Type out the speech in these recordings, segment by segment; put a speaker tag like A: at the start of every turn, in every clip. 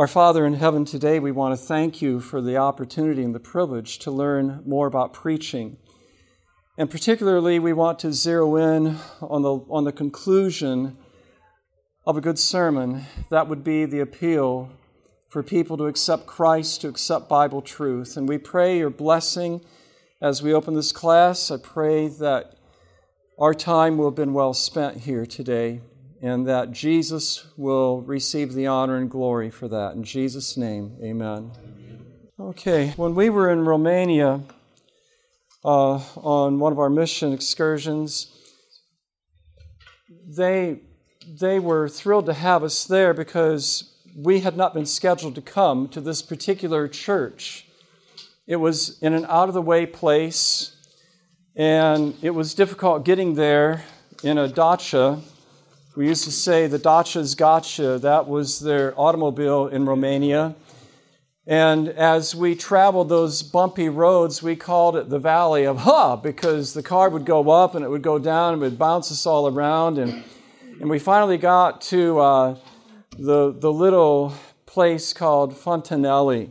A: Our Father in heaven, today we want to thank you for the opportunity and the privilege to learn more about preaching. And particularly, we want to zero in on the, on the conclusion of a good sermon. That would be the appeal for people to accept Christ, to accept Bible truth. And we pray your blessing as we open this class. I pray that our time will have been well spent here today and that Jesus will receive the honor and glory for that. In Jesus' name, amen. Okay, when we were in Romania uh, on one of our mission excursions, they, they were thrilled to have us there because we had not been scheduled to come to this particular church. It was in an out of the way place, and it was difficult getting there in a Dacia we used to say the Dacia's Gotcha, that was their automobile in Romania. And as we traveled those bumpy roads, we called it the Valley of Ha because the car would go up and it would go down and it would bounce us all around. And, and we finally got to uh, the, the little place called Fontanelli.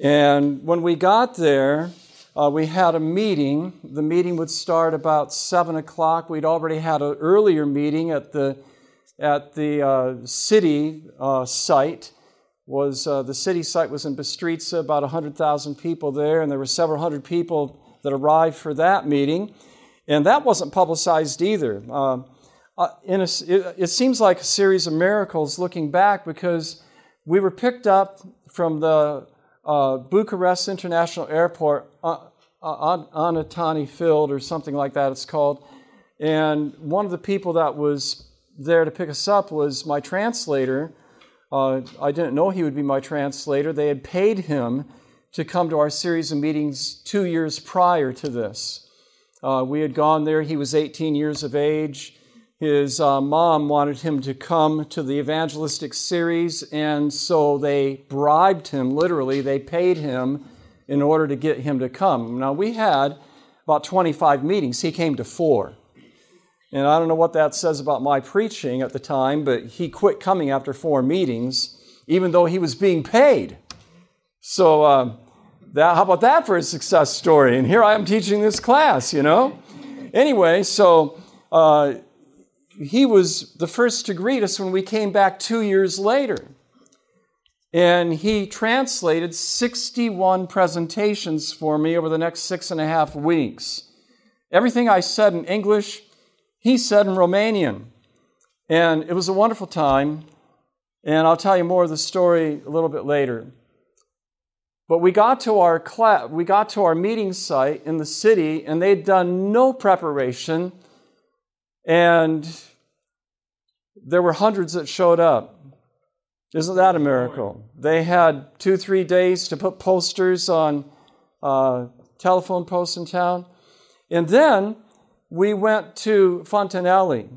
A: And when we got there, uh, we had a meeting. The meeting would start about 7 o'clock. We'd already had an earlier meeting at the, at the uh, city uh, site. Was, uh, the city site was in Bistrita, about 100,000 people there, and there were several hundred people that arrived for that meeting. And that wasn't publicized either. Uh, uh, a, it, it seems like a series of miracles looking back because we were picked up from the uh, Bucharest International Airport, uh, uh, Anatani Field or something like that it's called. And one of the people that was there to pick us up was my translator. Uh, I didn't know he would be my translator. They had paid him to come to our series of meetings two years prior to this. Uh, we had gone there. He was 18 years of age. His uh, mom wanted him to come to the evangelistic series, and so they bribed him, literally, they paid him in order to get him to come. Now, we had about 25 meetings, he came to four. And I don't know what that says about my preaching at the time, but he quit coming after four meetings, even though he was being paid. So, uh, that, how about that for a success story? And here I am teaching this class, you know? Anyway, so uh, he was the first to greet us when we came back two years later. And he translated 61 presentations for me over the next six and a half weeks. Everything I said in English, he said in Romanian. And it was a wonderful time. And I'll tell you more of the story a little bit later. But we got to our we got to our meeting site in the city, and they'd done no preparation and there were hundreds that showed up. Isn't that a miracle? They had two, three days to put posters on uh, telephone posts in town. And then we went to Fontanelli,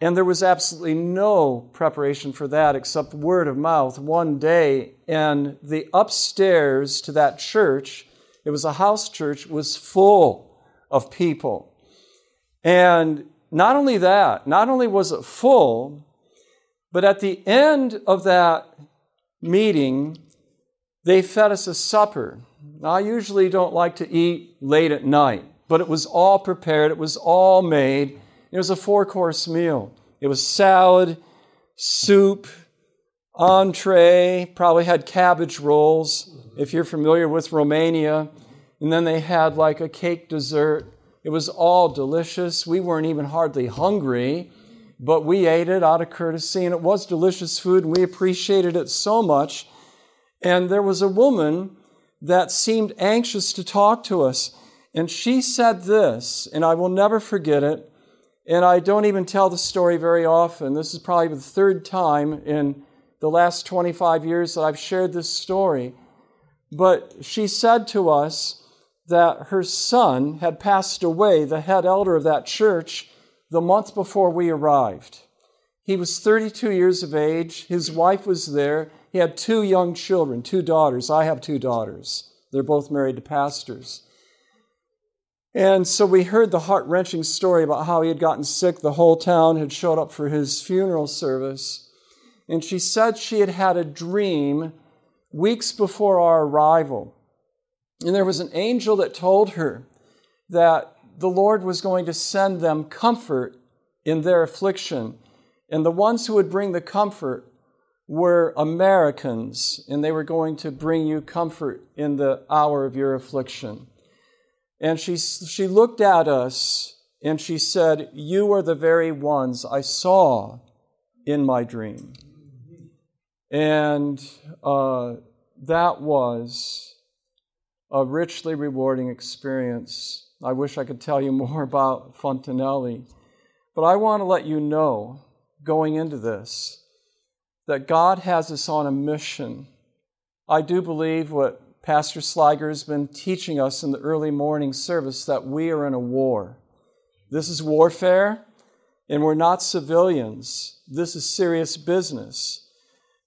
A: and there was absolutely no preparation for that except word of mouth one day. And the upstairs to that church, it was a house church, was full of people. And not only that, not only was it full, but at the end of that meeting, they fed us a supper. Now, I usually don't like to eat late at night, but it was all prepared, it was all made. It was a four course meal. It was salad, soup, entree, probably had cabbage rolls, if you're familiar with Romania. And then they had like a cake dessert it was all delicious. We weren't even hardly hungry, but we ate it out of courtesy, and it was delicious food, and we appreciated it so much. And there was a woman that seemed anxious to talk to us, and she said this, and I will never forget it. And I don't even tell the story very often. This is probably the third time in the last 25 years that I've shared this story. But she said to us, that her son had passed away, the head elder of that church, the month before we arrived. He was 32 years of age. His wife was there. He had two young children, two daughters. I have two daughters. They're both married to pastors. And so we heard the heart wrenching story about how he had gotten sick. The whole town had showed up for his funeral service. and she said she had had a dream weeks before our arrival. And there was an angel that told her that the Lord was going to send them comfort in their affliction. And the ones who would bring the comfort were Americans, and they were going to bring you comfort in the hour of your affliction. And she, she looked at us and she said, You are the very ones I saw in my dream. And uh, that was a richly rewarding experience. I wish I could tell you more about Fontanelli, but I want to let you know going into this that God has us on a mission. I do believe what Pastor Sliger has been teaching us in the early morning service that we are in a war. This is warfare, and we're not civilians. This is serious business.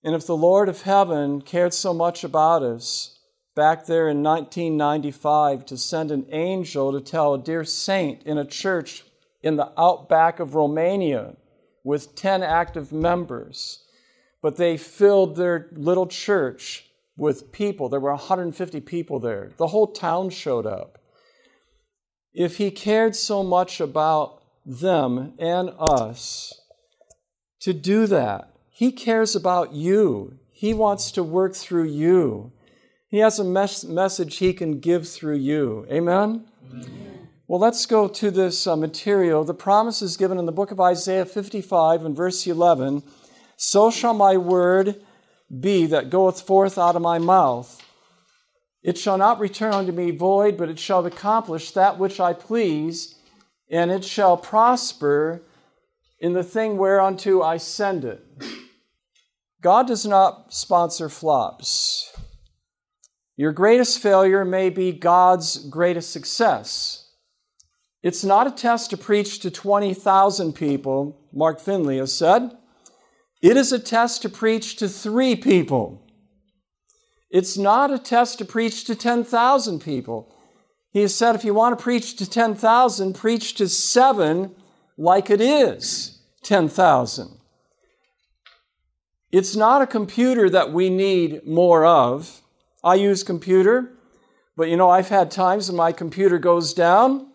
A: And if the Lord of heaven cared so much about us back there in 1995 to send an angel to tell a dear saint in a church in the outback of Romania with 10 active members, but they filled their little church with people. There were 150 people there. The whole town showed up. If he cared so much about them and us to do that, he cares about you. He wants to work through you. He has a mes- message he can give through you. Amen? Amen. Well, let's go to this uh, material. The promise is given in the book of Isaiah 55 and verse 11 So shall my word be that goeth forth out of my mouth. It shall not return unto me void, but it shall accomplish that which I please, and it shall prosper in the thing whereunto I send it. God does not sponsor flops. Your greatest failure may be God's greatest success. It's not a test to preach to 20,000 people, Mark Finley has said. It is a test to preach to three people. It's not a test to preach to 10,000 people. He has said if you want to preach to 10,000, preach to seven like it is 10,000. It's not a computer that we need more of. I use computer, but you know, I've had times when my computer goes down,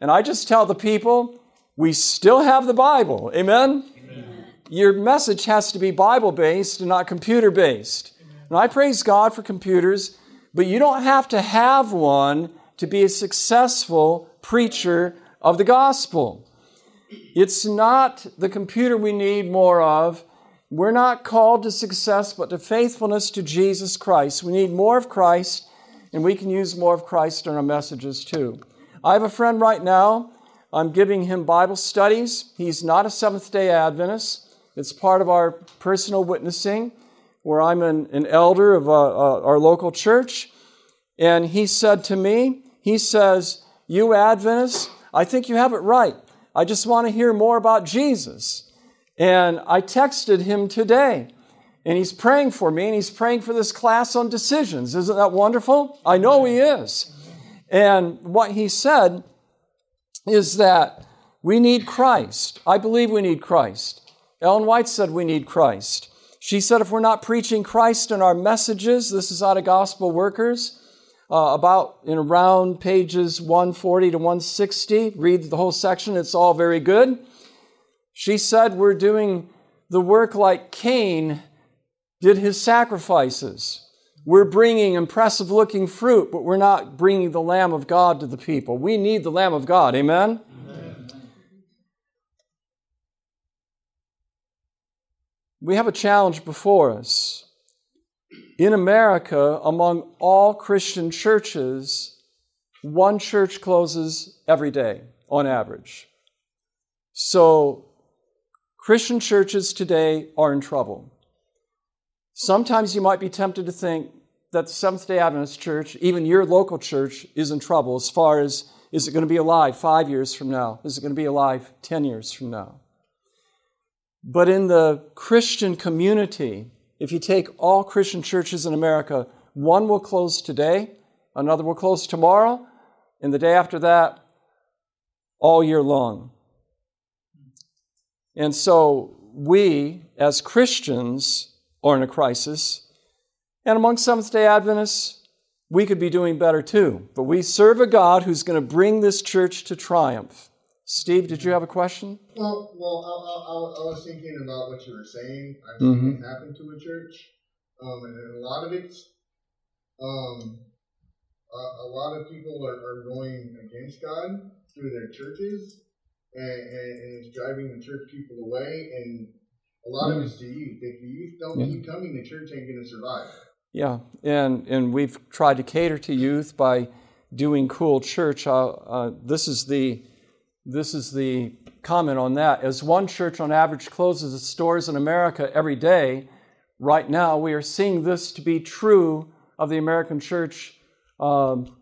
A: and I just tell the people, we still have the Bible. Amen? Amen. Your message has to be Bible based and not computer based. And I praise God for computers, but you don't have to have one to be a successful preacher of the gospel. It's not the computer we need more of. We're not called to success, but to faithfulness to Jesus Christ. We need more of Christ, and we can use more of Christ in our messages too. I have a friend right now. I'm giving him Bible studies. He's not a Seventh day Adventist, it's part of our personal witnessing, where I'm an, an elder of uh, uh, our local church. And he said to me, he says, You Adventists, I think you have it right. I just want to hear more about Jesus. And I texted him today, and he's praying for me, and he's praying for this class on decisions. Isn't that wonderful? I know he is. And what he said is that we need Christ. I believe we need Christ. Ellen White said we need Christ. She said if we're not preaching Christ in our messages, this is out of Gospel Workers, uh, about in around pages 140 to 160. Read the whole section, it's all very good. She said we're doing the work like Cain did his sacrifices. We're bringing impressive looking fruit, but we're not bringing the Lamb of God to the people. We need the Lamb of God. Amen? Amen? We have a challenge before us in America, among all Christian churches, one church closes every day on average. So, Christian churches today are in trouble. Sometimes you might be tempted to think that the Seventh day Adventist church, even your local church, is in trouble as far as is it going to be alive five years from now? Is it going to be alive 10 years from now? But in the Christian community, if you take all Christian churches in America, one will close today, another will close tomorrow, and the day after that, all year long. And so we as Christians are in a crisis. And among Seventh day Adventists, we could be doing better too. But we serve a God who's going to bring this church to triumph. Steve, did you have a question?
B: Well, well, I, I, I was thinking about what you were saying. I've seen mm-hmm. it happen to a church, um, and a lot of it's, um, a, a lot of people are, are going against God through their churches, and, and, and, it's driving the church people away. And a lot mm-hmm. of it's the youth. If the youth don't yeah. keep coming, the church ain't going to survive.
A: Yeah, and and we've tried to cater to youth by doing cool church. Uh, uh, this is the this is the comment on that. As one church on average closes its doors in America every day, right now we are seeing this to be true of the American church um,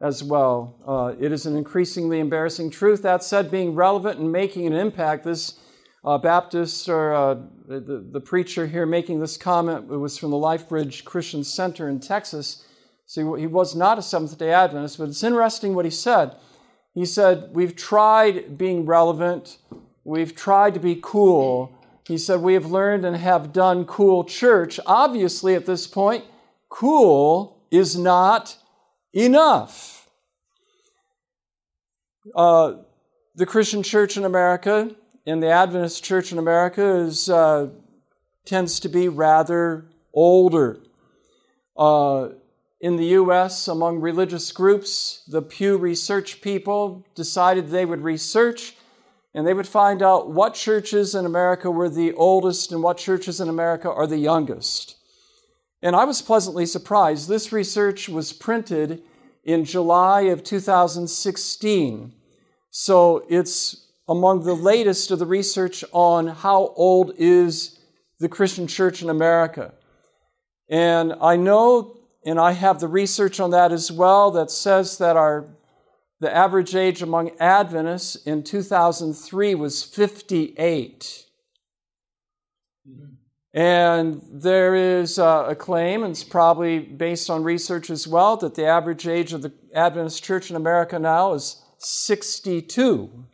A: as well. Uh, it is an increasingly embarrassing truth. That said, being relevant and making an impact, this uh, Baptist or uh, the, the preacher here making this comment it was from the LifeBridge Christian Center in Texas. So he was not a Seventh day Adventist, but it's interesting what he said. He said, We've tried being relevant, we've tried to be cool. He said, We have learned and have done cool church. Obviously, at this point, cool is not enough. Uh, the Christian church in America and the Adventist church in America is, uh, tends to be rather older. Uh, in the U.S., among religious groups, the Pew Research people decided they would research and they would find out what churches in America were the oldest and what churches in America are the youngest. And I was pleasantly surprised. This research was printed in July of 2016. So it's among the latest of the research on how old is the Christian church in America. And I know and I have the research on that as well that says that our the average age among Adventists in 2003 was 58. Mm-hmm. And there is a claim, and it's probably based on research as well, that the average age of the Adventist church in America now is 62.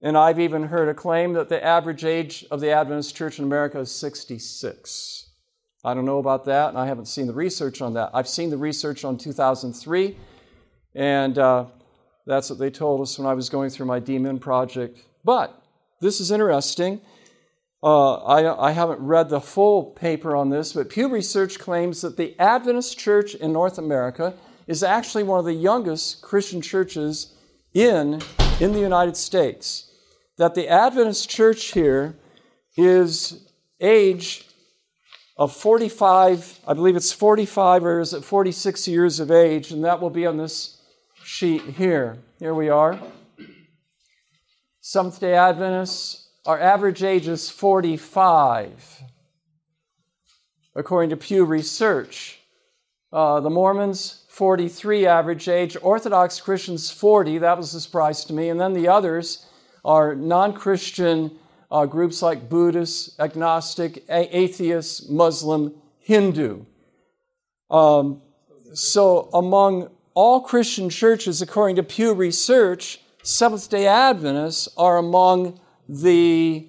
A: And I've even heard a claim that the average age of the Adventist church in America is 66. I don't know about that, and I haven't seen the research on that. I've seen the research on 2003, and uh, that's what they told us when I was going through my DMin project. But this is interesting. Uh, I, I haven't read the full paper on this, but Pew Research claims that the Adventist Church in North America is actually one of the youngest Christian churches in, in the United States. That the Adventist Church here is age of 45, I believe it's 45 or is it 46 years of age, and that will be on this sheet here. Here we are. Seventh day Adventists, our average age is 45, according to Pew Research. Uh, the Mormons, 43 average age. Orthodox Christians, 40. That was a surprise to me. And then the others are non Christian uh, groups like Buddhist, agnostic, a- atheist, Muslim, Hindu. Um, so, among all Christian churches, according to Pew Research, Seventh day Adventists are among the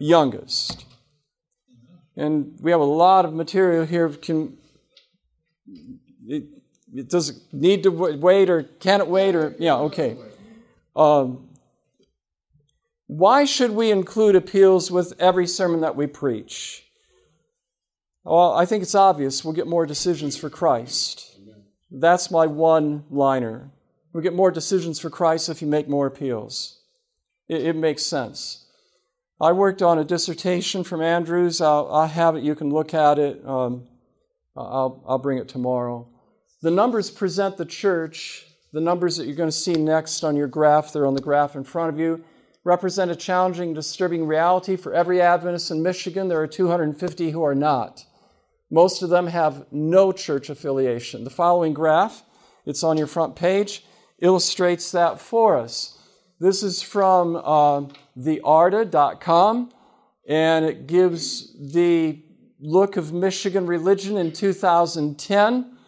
A: youngest. And we have a lot of material here. Can, it, it does it need to wait or can it wait or, yeah, okay. Um, why should we include appeals with every sermon that we preach? Well, I think it's obvious. We'll get more decisions for Christ. That's my one liner. We'll get more decisions for Christ if you make more appeals. It, it makes sense. I worked on a dissertation from Andrews. I'll, I'll have it. You can look at it. Um, I'll, I'll bring it tomorrow. The numbers present the church. The numbers that you're going to see next on your graph, they're on the graph in front of you represent a challenging, disturbing reality. For every Adventist in Michigan, there are 250 who are not. Most of them have no church affiliation. The following graph, it's on your front page, illustrates that for us. This is from uh, thearda.com, and it gives the look of Michigan religion in 2010.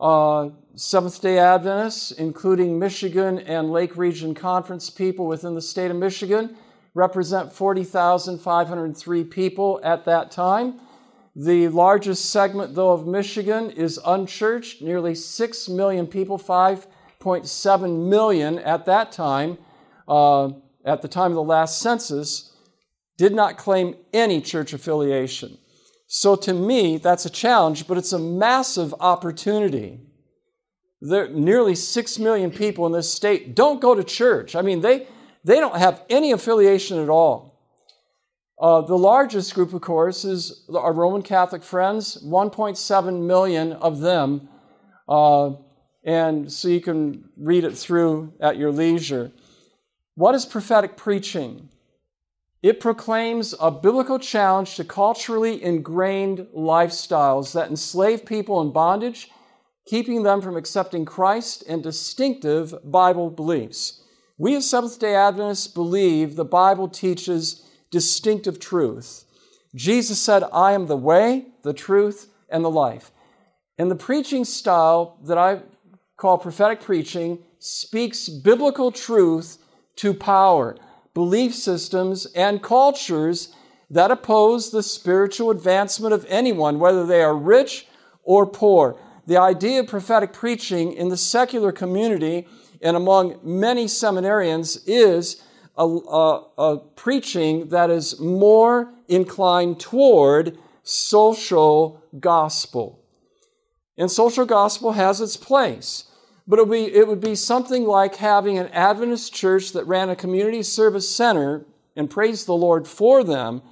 A: Uh, Seventh day Adventists, including Michigan and Lake Region Conference people within the state of Michigan, represent 40,503 people at that time. The largest segment, though, of Michigan is unchurched, nearly 6 million people, 5.7 million at that time, uh, at the time of the last census, did not claim any church affiliation. So to me, that's a challenge, but it's a massive opportunity. There, nearly 6 million people in this state don't go to church. I mean, they, they don't have any affiliation at all. Uh, the largest group, of course, is our Roman Catholic friends, 1.7 million of them. Uh, and so you can read it through at your leisure. What is prophetic preaching? It proclaims a biblical challenge to culturally ingrained lifestyles that enslave people in bondage, keeping them from accepting Christ and distinctive Bible beliefs. We as Seventh day Adventists believe the Bible teaches distinctive truth. Jesus said, I am the way, the truth, and the life. And the preaching style that I call prophetic preaching speaks biblical truth to power, belief systems, and cultures that oppose the spiritual advancement of anyone, whether they are rich or poor. The idea of prophetic preaching in the secular community and among many seminarians is a, a, a preaching that is more inclined toward social gospel. And social gospel has its place. But it would, be, it would be something like having an Adventist church that ran a community service center and praised the Lord for them,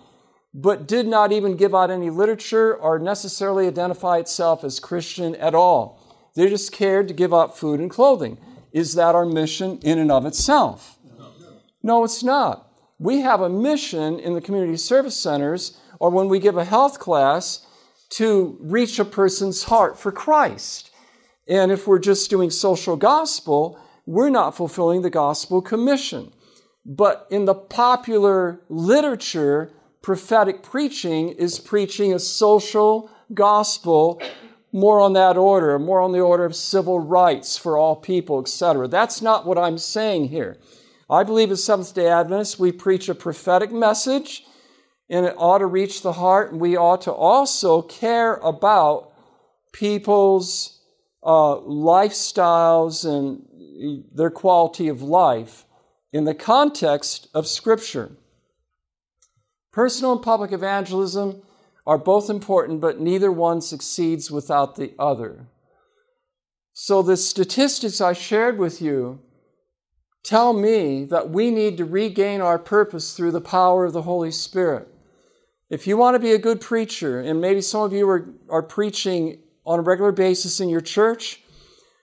A: but did not even give out any literature or necessarily identify itself as Christian at all. They just cared to give out food and clothing. Is that our mission in and of itself? No, it's not. We have a mission in the community service centers or when we give a health class to reach a person's heart for Christ. And if we're just doing social gospel, we're not fulfilling the gospel commission. But in the popular literature, prophetic preaching is preaching a social gospel, more on that order, more on the order of civil rights for all people, etc. That's not what I'm saying here. I believe as Seventh day Adventists, we preach a prophetic message and it ought to reach the heart, and we ought to also care about people's uh, lifestyles and their quality of life in the context of Scripture. Personal and public evangelism are both important, but neither one succeeds without the other. So, the statistics I shared with you tell me that we need to regain our purpose through the power of the Holy Spirit. If you want to be a good preacher, and maybe some of you are, are preaching on a regular basis in your church,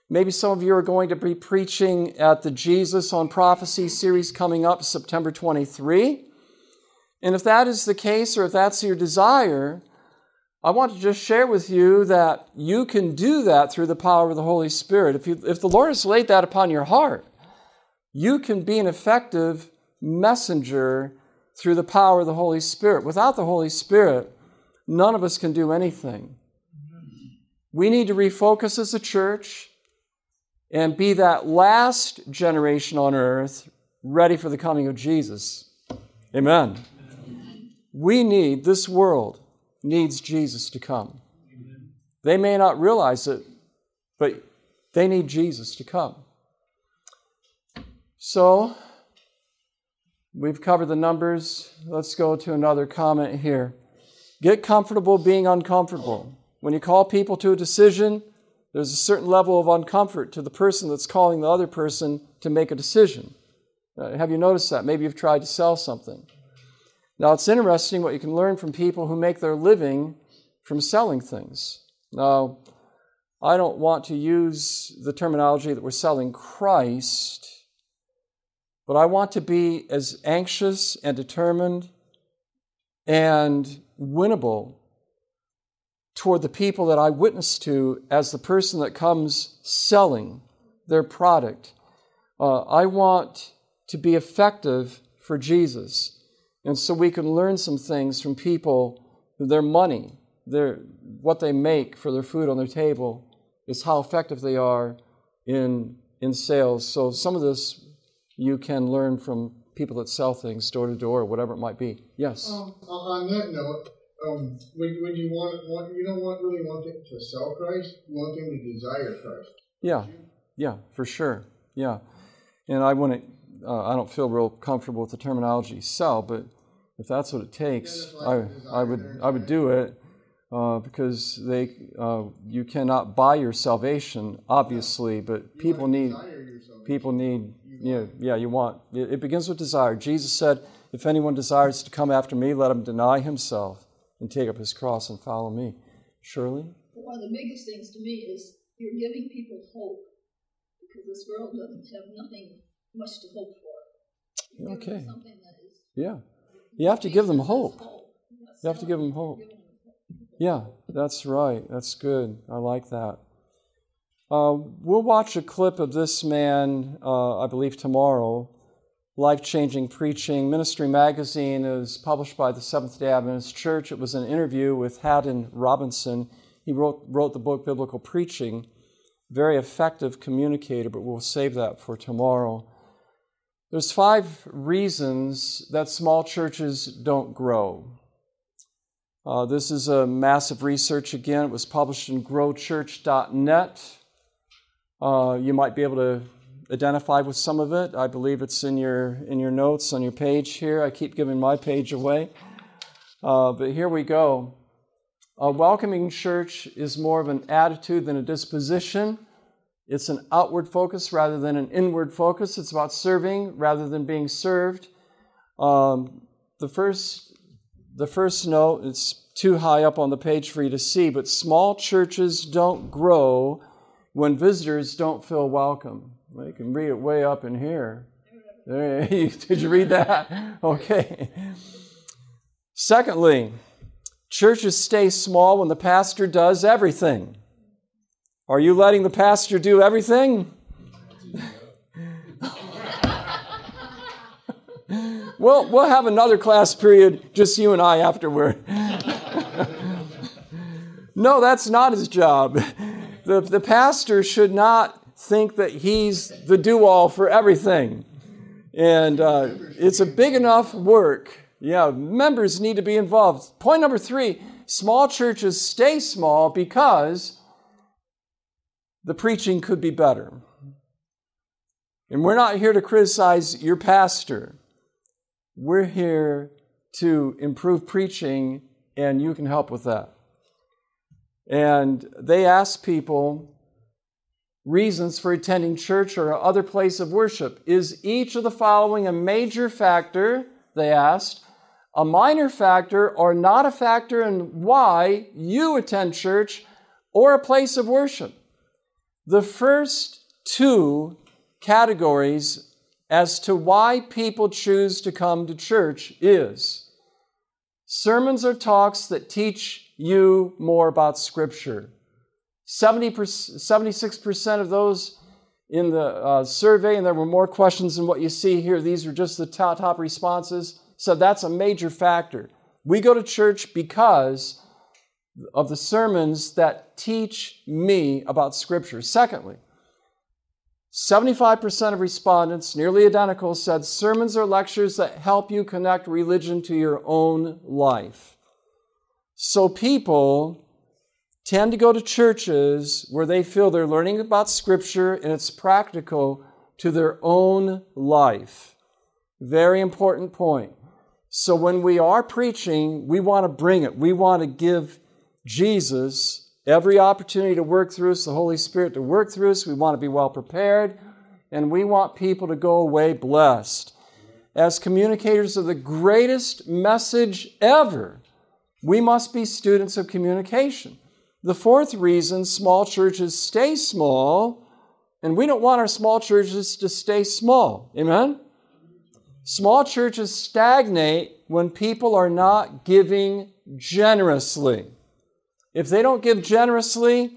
A: maybe some of you are going to be preaching at the Jesus on Prophecy series coming up September 23. And if that is the case, or if that's your desire, I want to just share with you that you can do that through the power of the Holy Spirit. If, you, if the Lord has laid that upon your heart, you can be an effective messenger through the power of the Holy Spirit. Without the Holy Spirit, none of us can do anything. We need to refocus as a church and be that last generation on earth ready for the coming of Jesus. Amen. We need, this world needs Jesus to come. They may not realize it, but they need Jesus to come. So, we've covered the numbers. Let's go to another comment here. Get comfortable being uncomfortable. When you call people to a decision, there's a certain level of uncomfort to the person that's calling the other person to make a decision. Uh, have you noticed that? Maybe you've tried to sell something. Now, it's interesting what you can learn from people who make their living from selling things. Now, I don't want to use the terminology that we're selling Christ but I want to be as anxious and determined and winnable toward the people that I witness to as the person that comes selling their product. Uh, I want to be effective for Jesus. And so we can learn some things from people, their money, their, what they make for their food on their table, is how effective they are in, in sales. So some of this you can learn from people that sell things door to door, whatever it might be. Yes.
B: Um, on that note, um, when, when you want, want, you don't want really want them to sell Christ. You want them to desire Christ.
A: Yeah, yeah, for sure. Yeah, and I wouldn't. Uh, I don't feel real comfortable with the terminology sell, but if that's what it takes, I, I would I would do it uh, because they uh, you cannot buy your salvation, obviously, but people need people need yeah yeah you want it, it begins with desire. Jesus said, "If anyone desires to come after me, let him deny himself and take up his cross and follow me." Shirley,
C: one of the biggest things to me is you're giving people hope because this world doesn't have nothing much to hope for. You're
A: okay. yeah. You have to give them hope. You have to give them hope. Yeah, that's right. That's good. I like that. Uh, we'll watch a clip of this man, uh, I believe, tomorrow. Life changing preaching. Ministry Magazine is published by the Seventh day Adventist Church. It was an interview with Haddon Robinson. He wrote, wrote the book Biblical Preaching. Very effective communicator, but we'll save that for tomorrow. There's five reasons that small churches don't grow. Uh, this is a massive research again. It was published in growchurch.net. Uh, you might be able to identify with some of it. I believe it's in your in your notes on your page here. I keep giving my page away, uh, but here we go. A welcoming church is more of an attitude than a disposition. It's an outward focus rather than an inward focus. It's about serving rather than being served. Um, the first, the first note is too high up on the page for you to see, but small churches don't grow when visitors don't feel welcome. Well, you can read it way up in here. Did you read that? Okay. Secondly, churches stay small when the pastor does everything. Are you letting the pastor do everything? well, we'll have another class period, just you and I afterward. no, that's not his job. The, the pastor should not think that he's the do all for everything. And uh, it's a big enough work. Yeah, members need to be involved. Point number three small churches stay small because the preaching could be better. And we're not here to criticize your pastor. We're here to improve preaching, and you can help with that. And they ask people reasons for attending church or other place of worship. Is each of the following a major factor? They asked. A minor factor or not a factor in why you attend church or a place of worship? The first two categories as to why people choose to come to church is sermons or talks that teach you more about Scripture. 70 76% of those in the uh, survey, and there were more questions than what you see here. These are just the top, top responses. So that's a major factor. We go to church because of the sermons that teach me about Scripture. Secondly, 75% of respondents, nearly identical, said sermons or lectures that help you connect religion to your own life. So people tend to go to churches where they feel they're learning about Scripture and it's practical to their own life. Very important point. So when we are preaching, we want to bring it. We want to give Jesus every opportunity to work through us, the Holy Spirit to work through us. We want to be well prepared, and we want people to go away blessed. As communicators of the greatest message ever, we must be students of communication. The fourth reason small churches stay small, and we don't want our small churches to stay small. Amen? Small churches stagnate when people are not giving generously. If they don't give generously,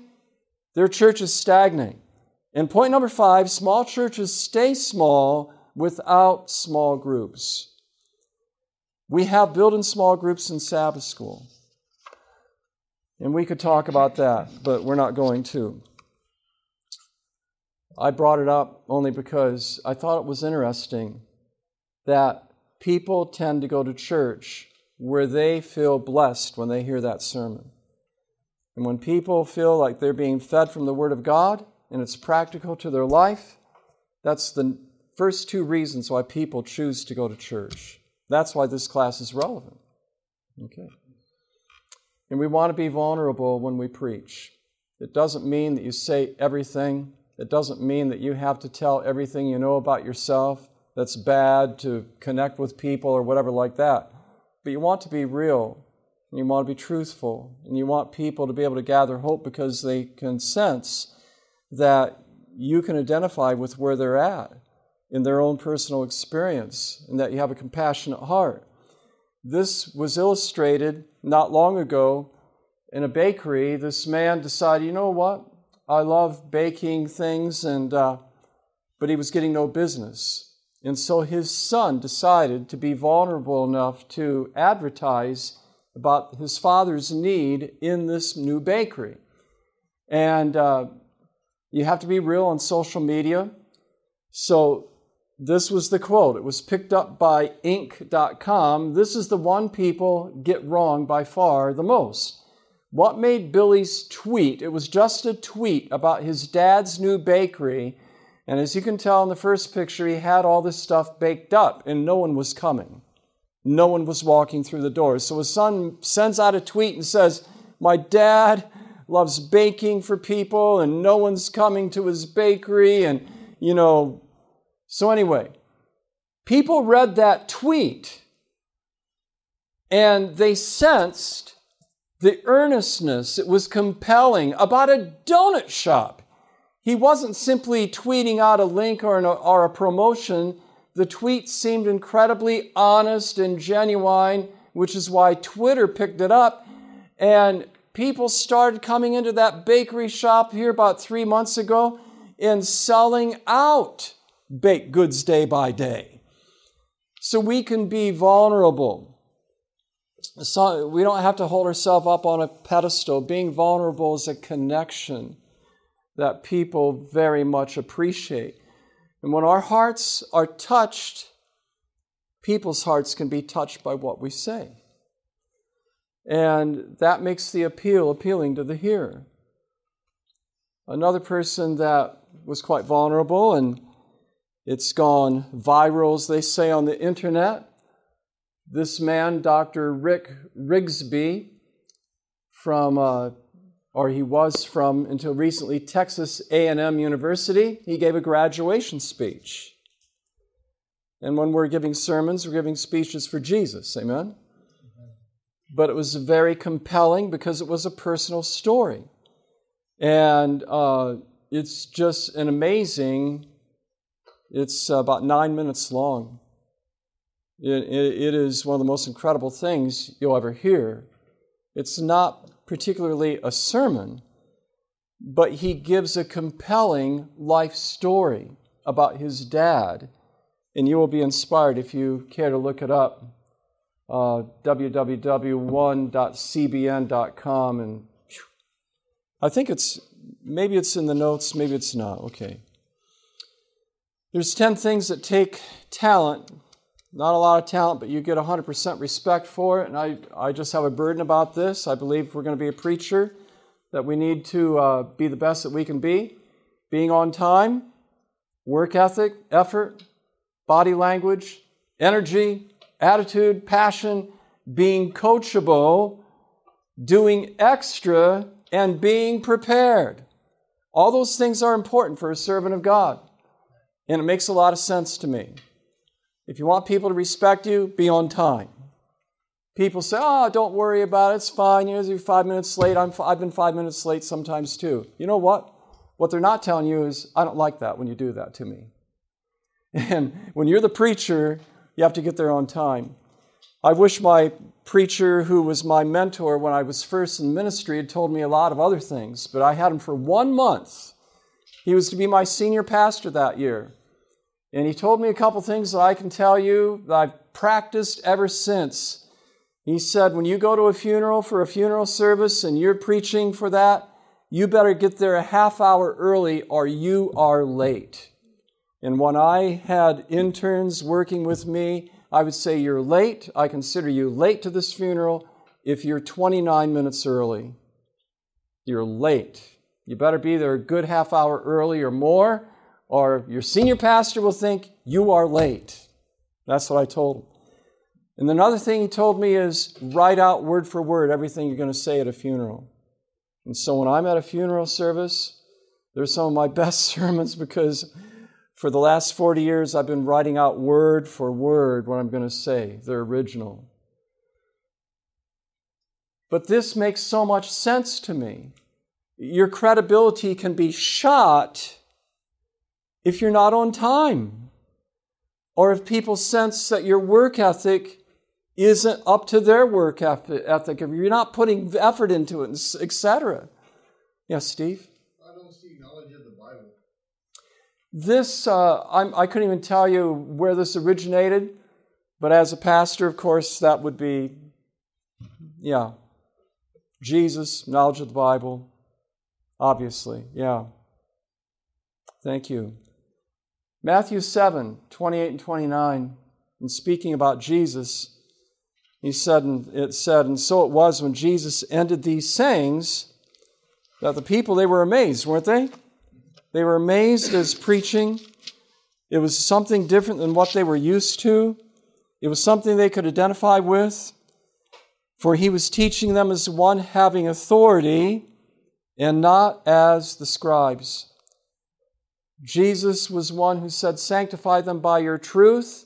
A: their churches stagnate. And point number five small churches stay small without small groups. We have built-in small groups in Sabbath school. And we could talk about that, but we're not going to. I brought it up only because I thought it was interesting. that people tend to go to church where they feel blessed when they hear that sermon. And when people feel like they're being fed from the Word of God and it's practical to their life, that's the first two reasons why people choose to go to church. That's why this class is relevant. Okay. And we want to be vulnerable when we preach. It doesn't mean that you say everything, it doesn't mean that you have to tell everything you know about yourself that's bad to connect with people or whatever like that. But you want to be real, and you want to be truthful, and you want people to be able to gather hope because they can sense that you can identify with where they're at in their own personal experience, and that you have a compassionate heart. This was illustrated not long ago in a bakery. This man decided, you know what? I love baking things, and uh, but he was getting no business. And so his son decided to be vulnerable enough to advertise about his father's need in this new bakery. And uh, you have to be real on social media. So this was the quote. It was picked up by Inc.com. This is the one people get wrong by far the most. What made Billy's tweet? It was just a tweet about his dad's new bakery and as you can tell in the first picture, he had all this stuff baked up, and no one was coming. No one was walking through the doors. So his son sends out a tweet and says, My dad loves baking for people, and no one's coming to his bakery. And, you know, so anyway, people read that tweet and they sensed the earnestness, it was compelling about a donut shop. He wasn't simply tweeting out a link or, an, or a promotion. The tweet seemed incredibly honest and genuine, which is why Twitter picked it up. And people started coming into that bakery shop here about three months ago and selling out baked goods day by day. So we can be vulnerable. So we don't have to hold ourselves up on a pedestal. Being vulnerable is a connection that people very much appreciate. And when our hearts are touched, people's hearts can be touched by what we say. And that makes the appeal appealing to the hearer. Another person that was quite vulnerable and it's gone viral, as they say on the internet. This man, Dr. Rick Rigsby, from uh, or he was from until recently Texas A&M University. He gave a graduation speech. And when we're giving sermons, we're giving speeches for Jesus. Amen. But it was very compelling because it was a personal story. And uh, it's just an amazing, it's about nine minutes long. It, it, it is one of the most incredible things you'll ever hear. It's not particularly a sermon, but he gives a compelling life story about his dad. And you will be inspired if you care to look it up. Uh, www.one.cbn.com and I think it's maybe it's in the notes, maybe it's not. Okay. There's 10 things that take talent not a lot of talent, but you get 100% respect for it. And I, I just have a burden about this. I believe we're going to be a preacher, that we need to uh, be the best that we can be. Being on time, work ethic, effort, body language, energy, attitude, passion, being coachable, doing extra, and being prepared. All those things are important for a servant of God. And it makes a lot of sense to me. If you want people to respect you, be on time. People say, oh, don't worry about it. It's fine. You're five minutes late. I'm, I've been five minutes late sometimes too. You know what? What they're not telling you is, I don't like that when you do that to me. And when you're the preacher, you have to get there on time. I wish my preacher, who was my mentor when I was first in ministry, had told me a lot of other things, but I had him for one month. He was to be my senior pastor that year. And he told me a couple things that I can tell you that I've practiced ever since. He said, when you go to a funeral for a funeral service and you're preaching for that, you better get there a half hour early or you are late. And when I had interns working with me, I would say, You're late. I consider you late to this funeral if you're 29 minutes early. You're late. You better be there a good half hour early or more, or your senior pastor will think you are late. That's what I told him. And another thing he told me is write out word for word everything you're going to say at a funeral. And so when I'm at a funeral service, they're some of my best sermons because for the last 40 years I've been writing out word for word what I'm going to say, They're original. But this makes so much sense to me. Your credibility can be shot if you're not on time, or if people sense that your work ethic isn't up to their work ethic, if you're not putting effort into it, etc. Yes, Steve?
B: I don't see knowledge of the Bible.
A: This, uh, I couldn't even tell you where this originated, but as a pastor, of course, that would be, yeah, Jesus, knowledge of the Bible, obviously, yeah. Thank you. Matthew 7 28 and 29, in speaking about Jesus, he said, and it said, and so it was when Jesus ended these sayings that the people, they were amazed, weren't they? They were amazed as preaching. It was something different than what they were used to. It was something they could identify with. For he was teaching them as one having authority and not as the scribes. Jesus was one who said, Sanctify them by your truth.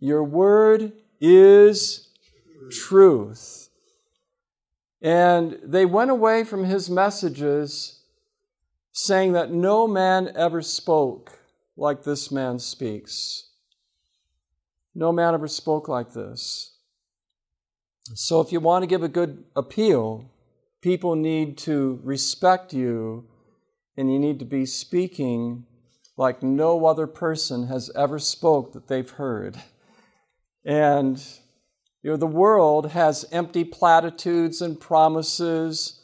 A: Your word is truth. And they went away from his messages saying that no man ever spoke like this man speaks. No man ever spoke like this. So, if you want to give a good appeal, people need to respect you and you need to be speaking like no other person has ever spoke that they've heard. And you know, the world has empty platitudes and promises,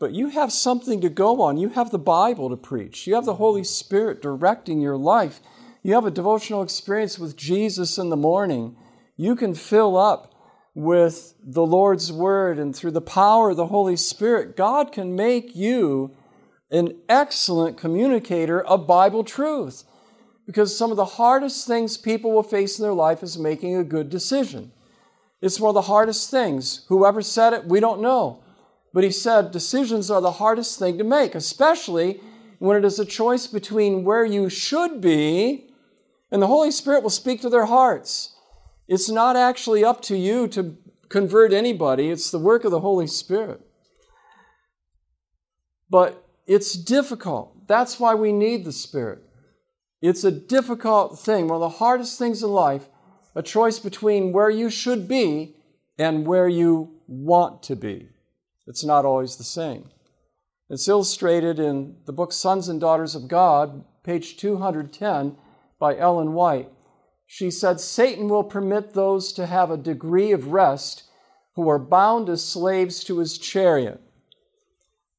A: but you have something to go on. You have the Bible to preach, you have the Holy Spirit directing your life, you have a devotional experience with Jesus in the morning. You can fill up with the Lord's Word, and through the power of the Holy Spirit, God can make you an excellent communicator of Bible truth. Because some of the hardest things people will face in their life is making a good decision. It's one of the hardest things. Whoever said it, we don't know. But he said decisions are the hardest thing to make, especially when it is a choice between where you should be, and the Holy Spirit will speak to their hearts. It's not actually up to you to convert anybody, it's the work of the Holy Spirit. But it's difficult. That's why we need the Spirit. It's a difficult thing, one of the hardest things in life a choice between where you should be and where you want to be. It's not always the same. It's illustrated in the book Sons and Daughters of God, page 210, by Ellen White. She said, Satan will permit those to have a degree of rest who are bound as slaves to his chariot.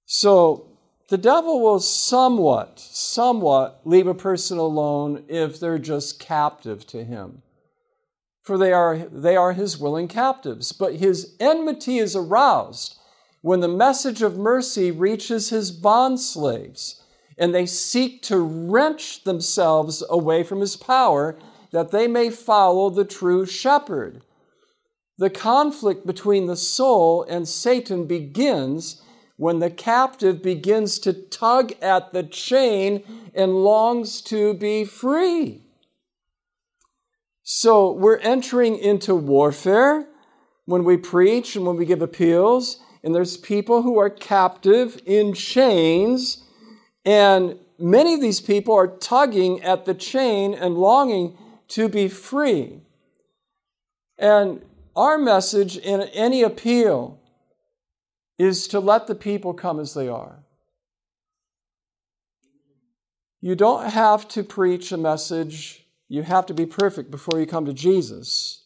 A: So the devil will somewhat, somewhat leave a person alone if they're just captive to him for they are, they are his willing captives. But his enmity is aroused when the message of mercy reaches his bond slaves and they seek to wrench themselves away from his power that they may follow the true shepherd. The conflict between the soul and Satan begins when the captive begins to tug at the chain and longs to be free. So we're entering into warfare when we preach and when we give appeals, and there's people who are captive in chains, and many of these people are tugging at the chain and longing to be free. And our message in any appeal is to let the people come as they are. You don't have to preach a message you have to be perfect before you come to Jesus.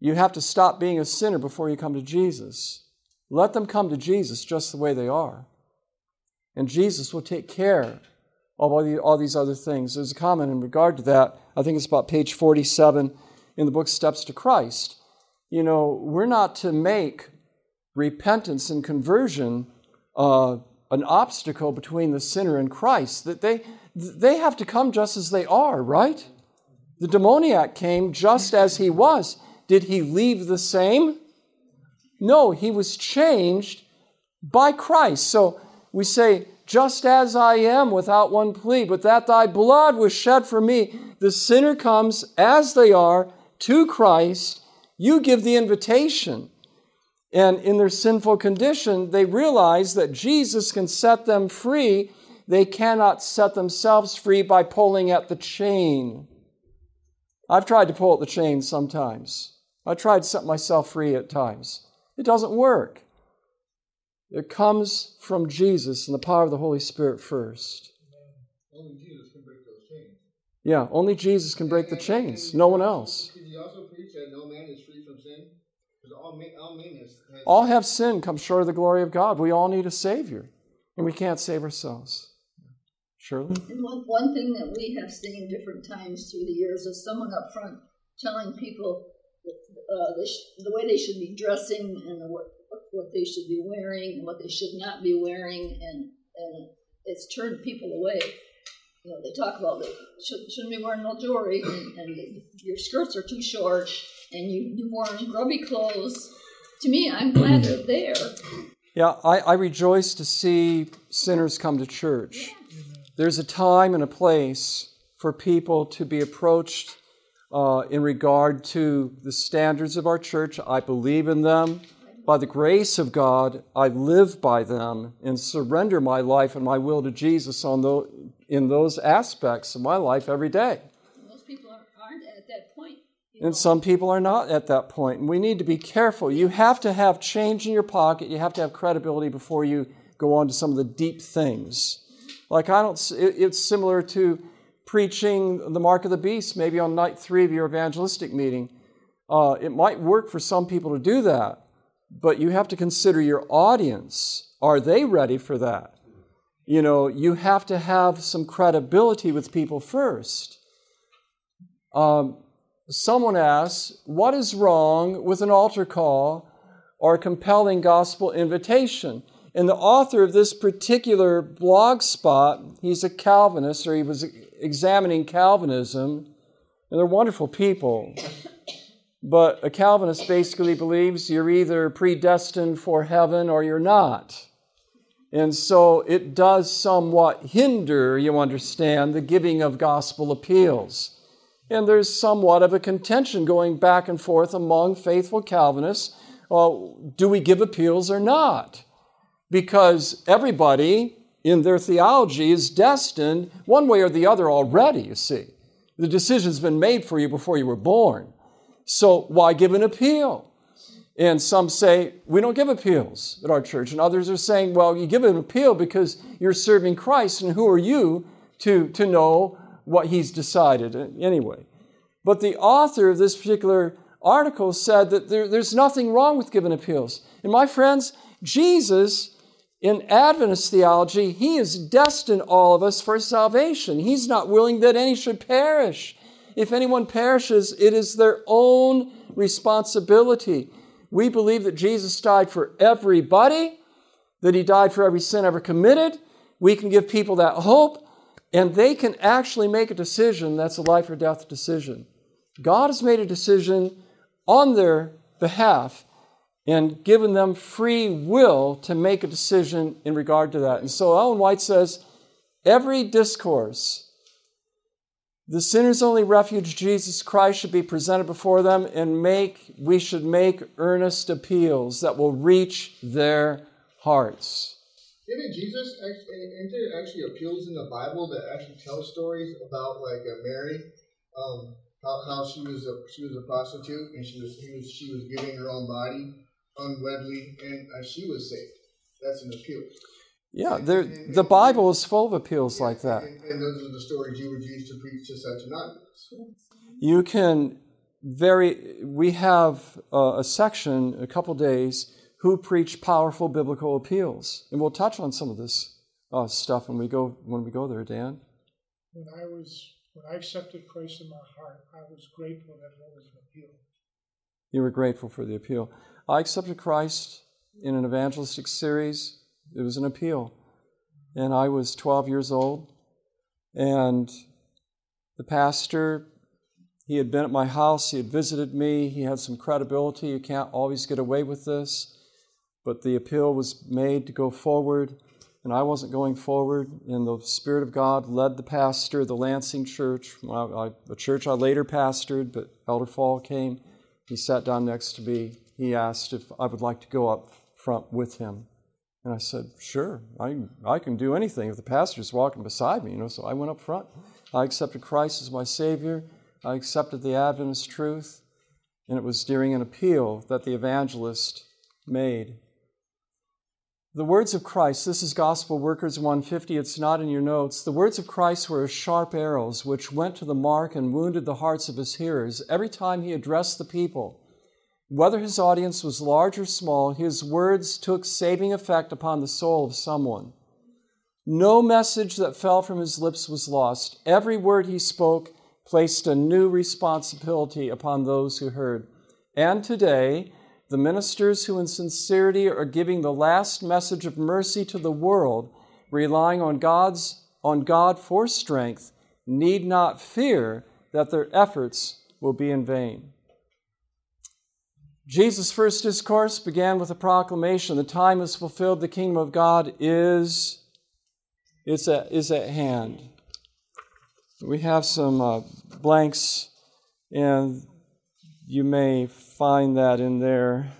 A: You have to stop being a sinner before you come to Jesus. Let them come to Jesus just the way they are. And Jesus will take care all, the, all these other things. There's a comment in regard to that. I think it's about page 47 in the book Steps to Christ. You know, we're not to make repentance and conversion uh, an obstacle between the sinner and Christ. That they, they have to come just as they are, right? The demoniac came just as he was. Did he leave the same? No, he was changed by Christ. So we say, just as I am without one plea, but that thy blood was shed for me. The sinner comes as they are to Christ. You give the invitation. And in their sinful condition, they realize that Jesus can set them free. They cannot set themselves free by pulling at the chain. I've tried to pull at the chain sometimes. I tried to set myself free at times. It doesn't work. It comes from Jesus and the power of the Holy Spirit first.
B: Only Jesus can break those chains.
A: Yeah, only Jesus can break the chains. No one else.
B: Did you also preach that no man is free from sin? Because all men, all men has, has
A: All have sinned, come short of the glory of God. We all need a Savior, and we can't save ourselves. Surely.
C: And one, one thing that we have seen different times through the years is someone up front telling people uh, they sh- the way they should be dressing and the, what, what they should be wearing and what they should not be wearing, and, and it's turned people away. You know, they talk about they should, shouldn't be wearing no jewelry, and, and your skirts are too short, and you, you're wearing grubby clothes. To me, I'm glad they're there.
A: Yeah, I, I rejoice to see sinners come to church. There's a time and a place for people to be approached uh, in regard to the standards of our church. I believe in them. By the grace of God, I live by them and surrender my life and my will to Jesus on the, in those aspects of my life every day.
C: Most people aren't, at that point. you know.
A: And some people are not at that point. And we need to be careful. You have to have change in your pocket. You have to have credibility before you go on to some of the deep things. Like, I don't, it- it's similar to preaching the mark of the beast maybe on night three of your evangelistic meeting. Uh, it might work for some people to do that, but you have to consider your audience. Are they ready for that? You know, you have to have some credibility with people first. Um, someone asks, What is wrong with an altar call or a compelling gospel invitation? And the author of this particular blog spot, he's a Calvinist, or he was examining Calvinism, and they're wonderful people. But a Calvinist basically believes you're either predestined for heaven or you're not. And so it does somewhat hinder, you understand, the giving of gospel appeals. And there's somewhat of a contention going back and forth among faithful Calvinists. Well, do we give appeals or not? Because everybody in their theology is destined one way or the other already, you see. The decision's been made for you before you were born. So why give an appeal? And some say, we don't give appeals at our church. And others are saying, well, you give an appeal because you're serving Christ, and who are you to, to know what he's decided anyway? But the author of this particular article said that there, there's nothing wrong with giving appeals. And my friends, Jesus, in Adventist theology, he has destined all of us for salvation. He's not willing that any should perish. If anyone perishes, it is their own responsibility. We believe that Jesus died for everybody, that he died for every sin ever committed. We can give people that hope, and they can actually make a decision that's a life or death decision. God has made a decision on their behalf and given them free will to make a decision in regard to that. And so Ellen White says every discourse the sinner's only refuge, Jesus Christ, should be presented before them, and make we should make earnest appeals that will reach their hearts.
B: Didn't Jesus actually, actually appeals in the Bible that actually tell stories about like uh, Mary, um, how, how she was a she was a prostitute and she was he was she was giving her own body unwedly and uh, she was saved. That's an appeal.
A: Yeah, there, the Bible is full of appeals like that.
B: And, and those are the stories you would use to preach to such an audience.
A: You can very, we have uh, a section, a couple days, who preach powerful biblical appeals, and we'll touch on some of this uh, stuff when we go when we go there, Dan.
D: when I was when I accepted Christ in my heart, I was grateful that there was an appeal.
A: You were grateful for the appeal. I accepted Christ in an evangelistic series. It was an appeal. And I was 12 years old. And the pastor, he had been at my house, he had visited me, he had some credibility. You can't always get away with this. But the appeal was made to go forward and I wasn't going forward, and the Spirit of God led the pastor the Lansing church, a church I later pastored, but Elder Fall came. He sat down next to me. He asked if I would like to go up front with him. And I said, Sure, I, I can do anything if the pastor's walking beside me, you know. So I went up front. I accepted Christ as my Savior. I accepted the Adventist truth. And it was during an appeal that the evangelist made the words of Christ, this is Gospel Workers 150, it's not in your notes. The words of Christ were as sharp arrows which went to the mark and wounded the hearts of his hearers every time he addressed the people. Whether his audience was large or small, his words took saving effect upon the soul of someone. No message that fell from his lips was lost. Every word he spoke placed a new responsibility upon those who heard. And today, the ministers who in sincerity are giving the last message of mercy to the world, relying on God's on God for strength, need not fear that their efforts will be in vain. Jesus' first discourse began with a proclamation the time is fulfilled, the kingdom of God is, is, at, is at hand. We have some uh, blanks, and you may find that in there.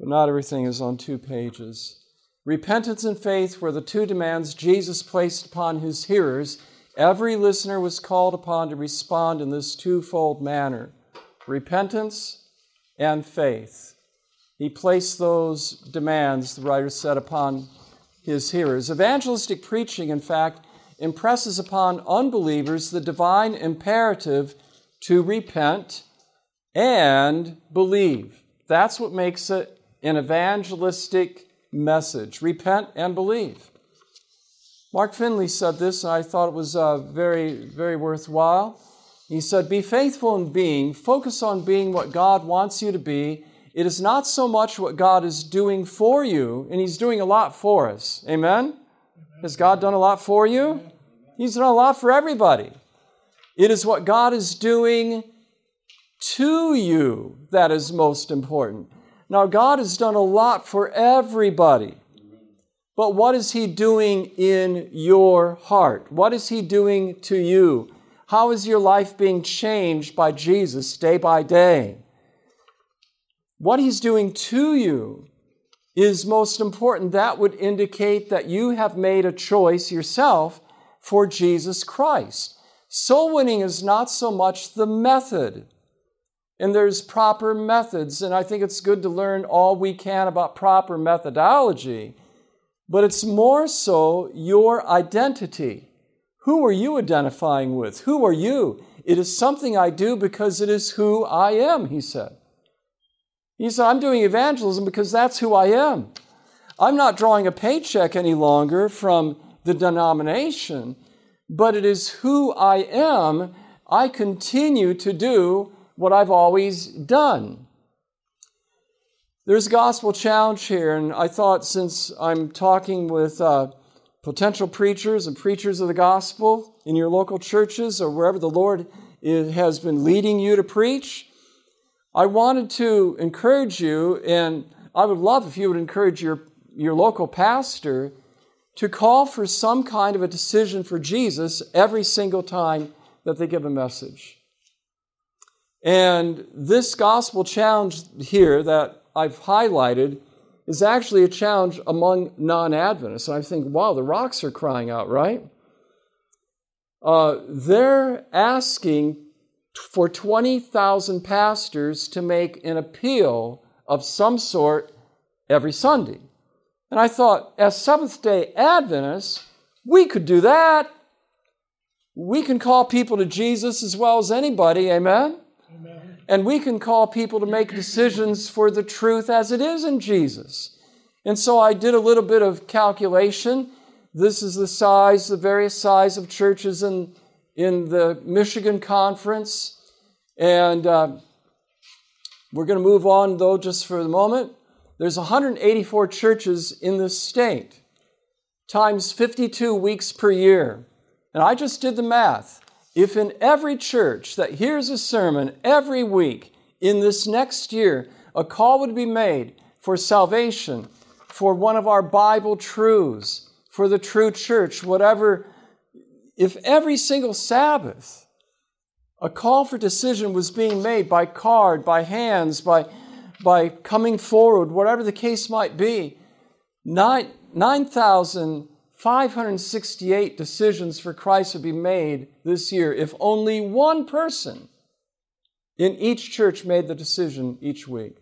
A: But not everything is on two pages. Repentance and faith were the two demands Jesus placed upon his hearers. Every listener was called upon to respond in this twofold manner repentance and faith. He placed those demands, the writer said, upon his hearers. Evangelistic preaching, in fact, impresses upon unbelievers the divine imperative to repent and believe. That's what makes it an evangelistic message repent and believe. Mark Finley said this, and I thought it was uh, very, very worthwhile. He said, Be faithful in being, focus on being what God wants you to be. It is not so much what God is doing for you, and He's doing a lot for us. Amen? Has God done a lot for you? He's done a lot for everybody. It is what God is doing to you that is most important. Now, God has done a lot for everybody. But what is He doing in your heart? What is He doing to you? How is your life being changed by Jesus day by day? What He's doing to you is most important. That would indicate that you have made a choice yourself for Jesus Christ. Soul winning is not so much the method. And there's proper methods, and I think it's good to learn all we can about proper methodology, but it's more so your identity. Who are you identifying with? Who are you? It is something I do because it is who I am, he said. He said, I'm doing evangelism because that's who I am. I'm not drawing a paycheck any longer from the denomination, but it is who I am. I continue to do what I've always done. There's a gospel challenge here, and I thought since I'm talking with uh, potential preachers and preachers of the gospel in your local churches or wherever the Lord has been leading you to preach, I wanted to encourage you, and I would love if you would encourage your, your local pastor to call for some kind of a decision for Jesus every single time that they give a message. And this gospel challenge here that I've highlighted is actually a challenge among non Adventists. And I think, wow, the rocks are crying out, right? Uh, they're asking for 20,000 pastors to make an appeal of some sort every Sunday. And I thought, as Seventh day Adventists, we could do that. We can call people to Jesus as well as anybody, amen? And we can call people to make decisions for the truth as it is in Jesus. And so I did a little bit of calculation. This is the size, the various size of churches in, in the Michigan Conference. And uh, we're going to move on, though, just for the moment. There's 184 churches in this state, times 52 weeks per year. And I just did the math. If in every church that hears a sermon every week in this next year, a call would be made for salvation, for one of our Bible truths, for the true church, whatever, if every single Sabbath a call for decision was being made by card, by hands, by, by coming forward, whatever the case might be, 9,568 decisions for Christ would be made this year if only one person in each church made the decision each week.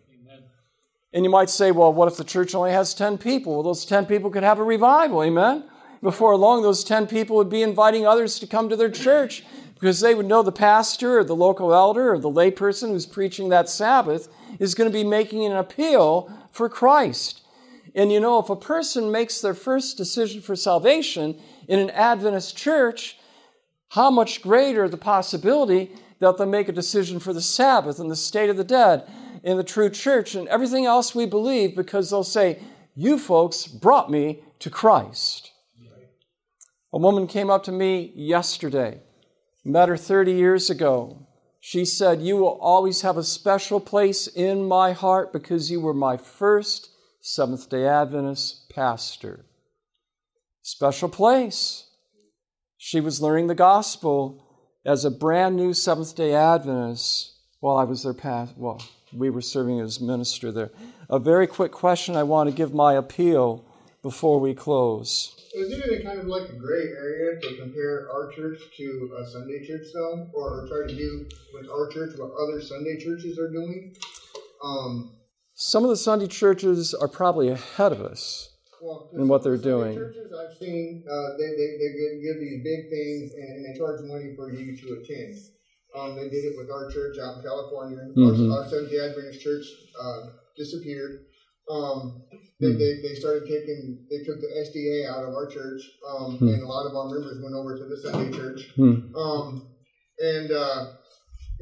A: And you might say, well, what if the church only has 10 people? Well, those 10 people could have a revival, amen? Before long, those 10 people would be inviting others to come to their church because they would know the pastor or the local elder or the layperson who's preaching that Sabbath is going to be making an appeal for Christ. And you know, if a person makes their first decision for salvation in an Adventist church, how much greater the possibility that they'll make a decision for the Sabbath and the state of the dead in the true church and everything else we believe because they'll say, You folks brought me to Christ. A woman came up to me yesterday, met her 30 years ago. She said, You will always have a special place in my heart because you were my first Seventh day Adventist pastor. Special place. She was learning the gospel as a brand new Seventh day Adventist while I was their past. Well, we were serving as minister there. A very quick question I want to give my appeal before we close.
B: Isn't it kind of like a gray area to compare our church to a Sunday church, though, or try to do with our church what other Sunday churches are doing? Um,
A: Some of the Sunday churches are probably ahead of us.
B: well,
A: And what they're doing.
B: Churches I've seen, uh, they, they, they give, these big things and, and they charge money for you to attend. Um, they did it with our church out in California.
A: Mhm.
B: Our, our Seventh day Adventist church uh, disappeared. Um, they,
A: Hmm.
B: they, they started taking, they took the SDA out of our church, um,
A: Hmm.
B: and a lot of our members went over to the Sunday church.
A: Hmm.
B: Um, and uh,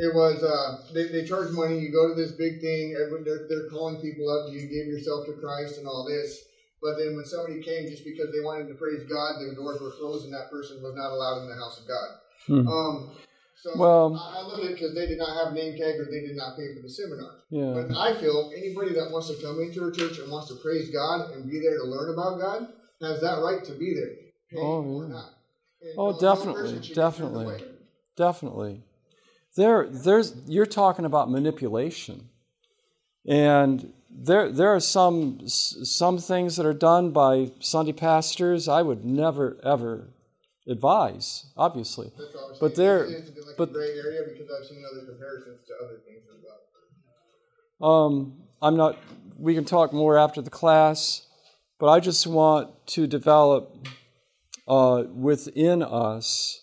B: it was uh, they, they charge money. You go to this big thing. Everyone, they're, they're calling people up. You give yourself to Christ and all this. But then when somebody came, just because they wanted to praise God, the doors were closed, and that person was not allowed in the house of God.
A: Hmm.
B: Um, so
A: Well-
B: I, I look at it because they did not have name tag or they did not pay for the seminar.
A: Yeah.
B: But I feel anybody that wants to come into a church and wants to praise God and be there to learn about God has that right to be there,
A: Oh,
B: or
A: yeah.
B: not. And
A: Oh, definitely,
B: person should get turned
A: definitely. Definitely. There, there's, you're talking about manipulation. And there, there are some, some things that are done by Sunday pastors I would never, ever advise, obviously.
B: That's
A: But there-
B: like
A: but-
B: gray area because I've seen other comparisons to other things as well.
A: Um, I'm not, we can talk more after the class, but I just want to develop uh, within us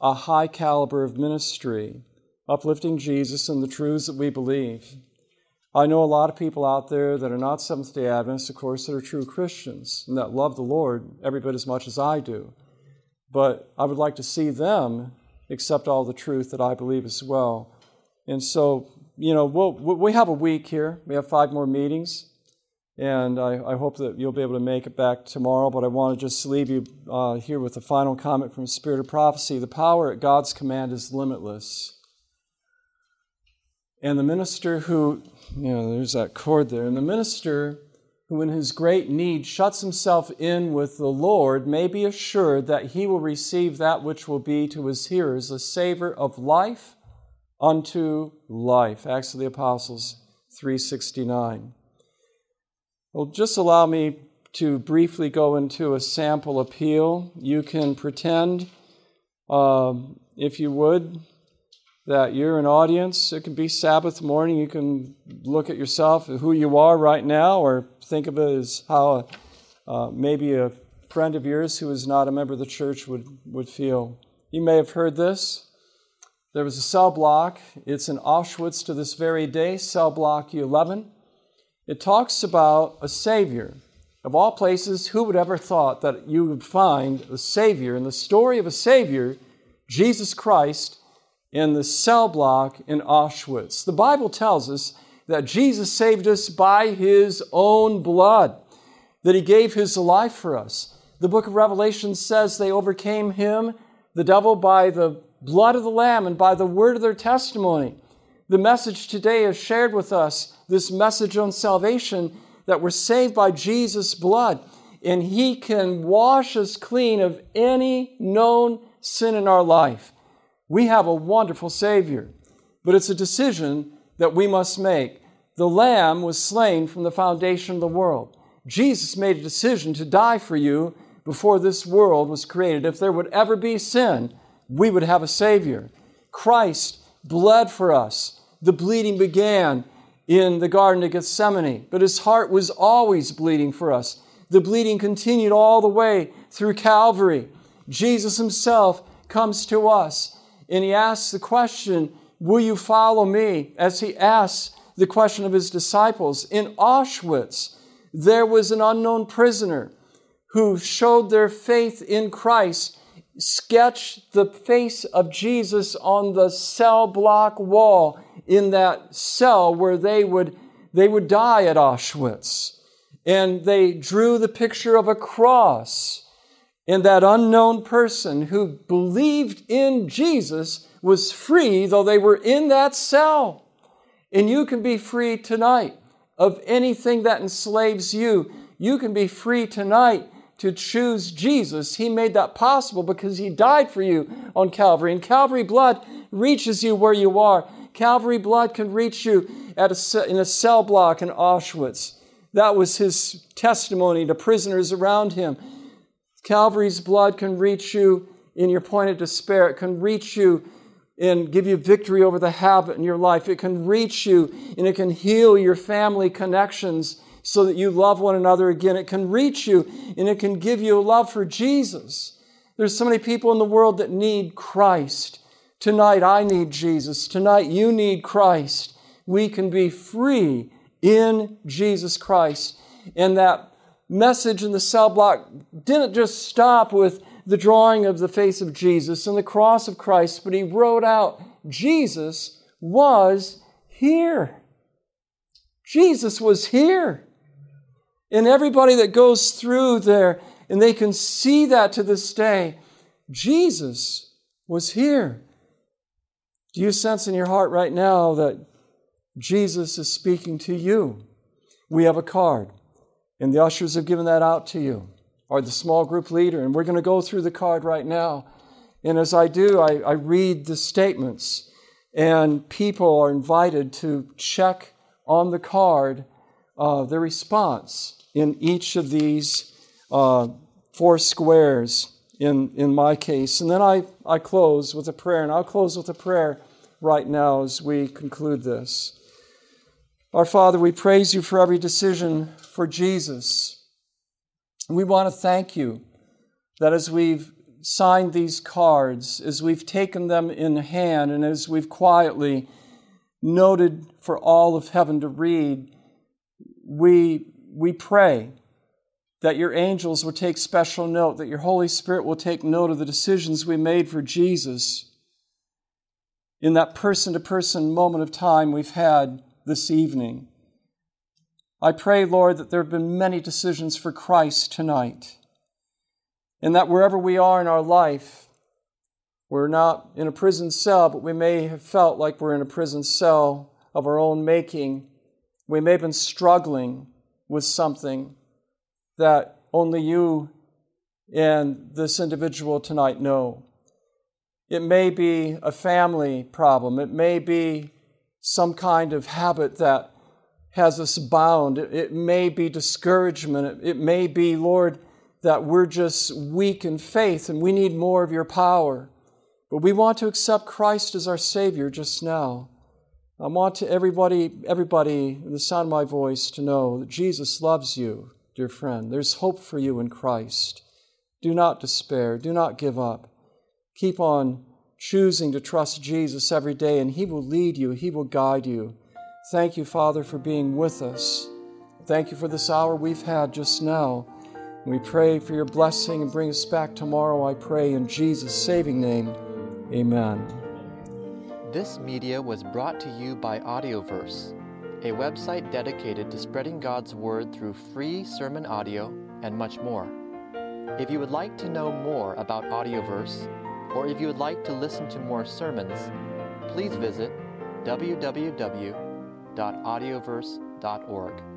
A: a high caliber of ministry, uplifting Jesus and the truths that we believe. I know a lot of people out there that are not Seventh day Adventists, of course, that are true Christians and that love the Lord every bit as much as I do. But I would like to see them accept all the truth that I believe as well. And so, you know, we'll, we have a week here. We have five more meetings. And I, I hope that you'll be able to make it back tomorrow. But I want to just leave you uh, here with a final comment from Spirit of Prophecy. The power at God's command is limitless. And the minister who, you know, there's that chord there. And the minister who, in his great need, shuts himself in with the Lord may be assured that he will receive that which will be to his hearers a savor of life unto life. Acts of the Apostles 369. Well, just allow me to briefly go into a sample appeal. You can pretend, um, if you would, that you're an audience. It can be Sabbath morning. You can look at yourself, who you are right now, or think of it as how uh, maybe a friend of yours who is not a member of the church would, would feel. You may have heard this. There was a cell block. It's in Auschwitz to this very day, cell block 11. It talks about a Savior Of all places, who would ever thought that you would find a Savior in the story of a Savior, Jesus Christ, in the cell block in Auschwitz? The Bible tells us that Jesus saved us by His own blood, that He gave His life for us. The book of Revelation says they overcame Him, the devil, by the blood of the Lamb and by the word of their testimony. The message today is shared with us this message on salvation that we're saved by Jesus' blood and He can wash us clean of any known sin in our life. We have a wonderful Savior, but it's a decision that we must make. The Lamb was slain from the foundation of the world. Jesus made a decision to die for you before this world was created. If there would ever be sin, we would have a Savior. Christ bled for us. The bleeding began in the Garden of Gethsemane, but his heart was always bleeding for us. The bleeding continued all the way through Calvary. Jesus himself comes to us and he asks the question, Will you follow me? As he asks the question of his disciples. In Auschwitz, there was an unknown prisoner who showed their faith in Christ sketched the face of Jesus on the cell block wall in that cell where they would, they would die at Auschwitz. And they drew the picture of a cross. And that unknown person who believed in Jesus was free, though they were in that cell. And you can be free tonight of anything that enslaves you. You can be free tonight to choose Jesus, He made that possible because He died for you on Calvary. And Calvary blood reaches you where you are. Calvary blood can reach you at a, in a cell block in Auschwitz. That was His testimony to prisoners around Him. Calvary's blood can reach you in your point of despair. It can reach you and give you victory over the habit in your life. It can reach you and it can heal your family connections so that you love one another again. It can reach you and it can give you a love for Jesus. There's so many people in the world that need Christ. Tonight, I need Jesus. Tonight, you need Christ. We can be free in Jesus Christ. And that message in the cell block didn't just stop with the drawing of the face of Jesus and the cross of Christ, but he wrote out Jesus was here. Jesus was here. And everybody that goes through there, and they can see that to this day, Jesus was here. Do you sense in your heart right now that Jesus is speaking to you? We have a card, and the ushers have given that out to you, or the small group leader, and we're going to go through the card right now. And as I do, I, I read the statements, and people are invited to check on the card uh, the response in each of these uh, four squares in, in my case. And then I, I close with a prayer, and I'll close with a prayer right now as we conclude this. Our Father, we praise you for every decision for Jesus. We want to thank you that as we've signed these cards, as we've taken them in hand, and as we've quietly noted for all of heaven to read, we we pray that your angels will take special note, that your Holy Spirit will take note of the decisions we made for Jesus in that person to person moment of time we've had this evening. I pray, Lord, that there have been many decisions for Christ tonight, and that wherever we are in our life, we're not in a prison cell, but we may have felt like we're in a prison cell of our own making. We may have been struggling with something that only you and this individual tonight know. It may be a family problem. It may be some kind of habit that has us bound. It may be discouragement. It may be, Lord, that we're just weak in faith and we need more of your power. But we want to accept Christ as our Savior just now. I want to everybody, everybody in the sound of my voice to know that Jesus loves you, dear friend. There's hope for you in Christ. Do not despair. Do not give up. Keep on choosing to trust Jesus every day, and He will lead you, He will guide you. Thank you, Father, for being with us. Thank you for this hour we've had just now. We pray for your blessing and bring us back tomorrow, I pray, in Jesus' saving name. Amen.
E: This media was brought to you by Audioverse, a website dedicated to spreading God's Word through free sermon audio and much more. If you would like to know more about Audioverse, or if you would like to listen to more sermons, please visit www.audioverse.org.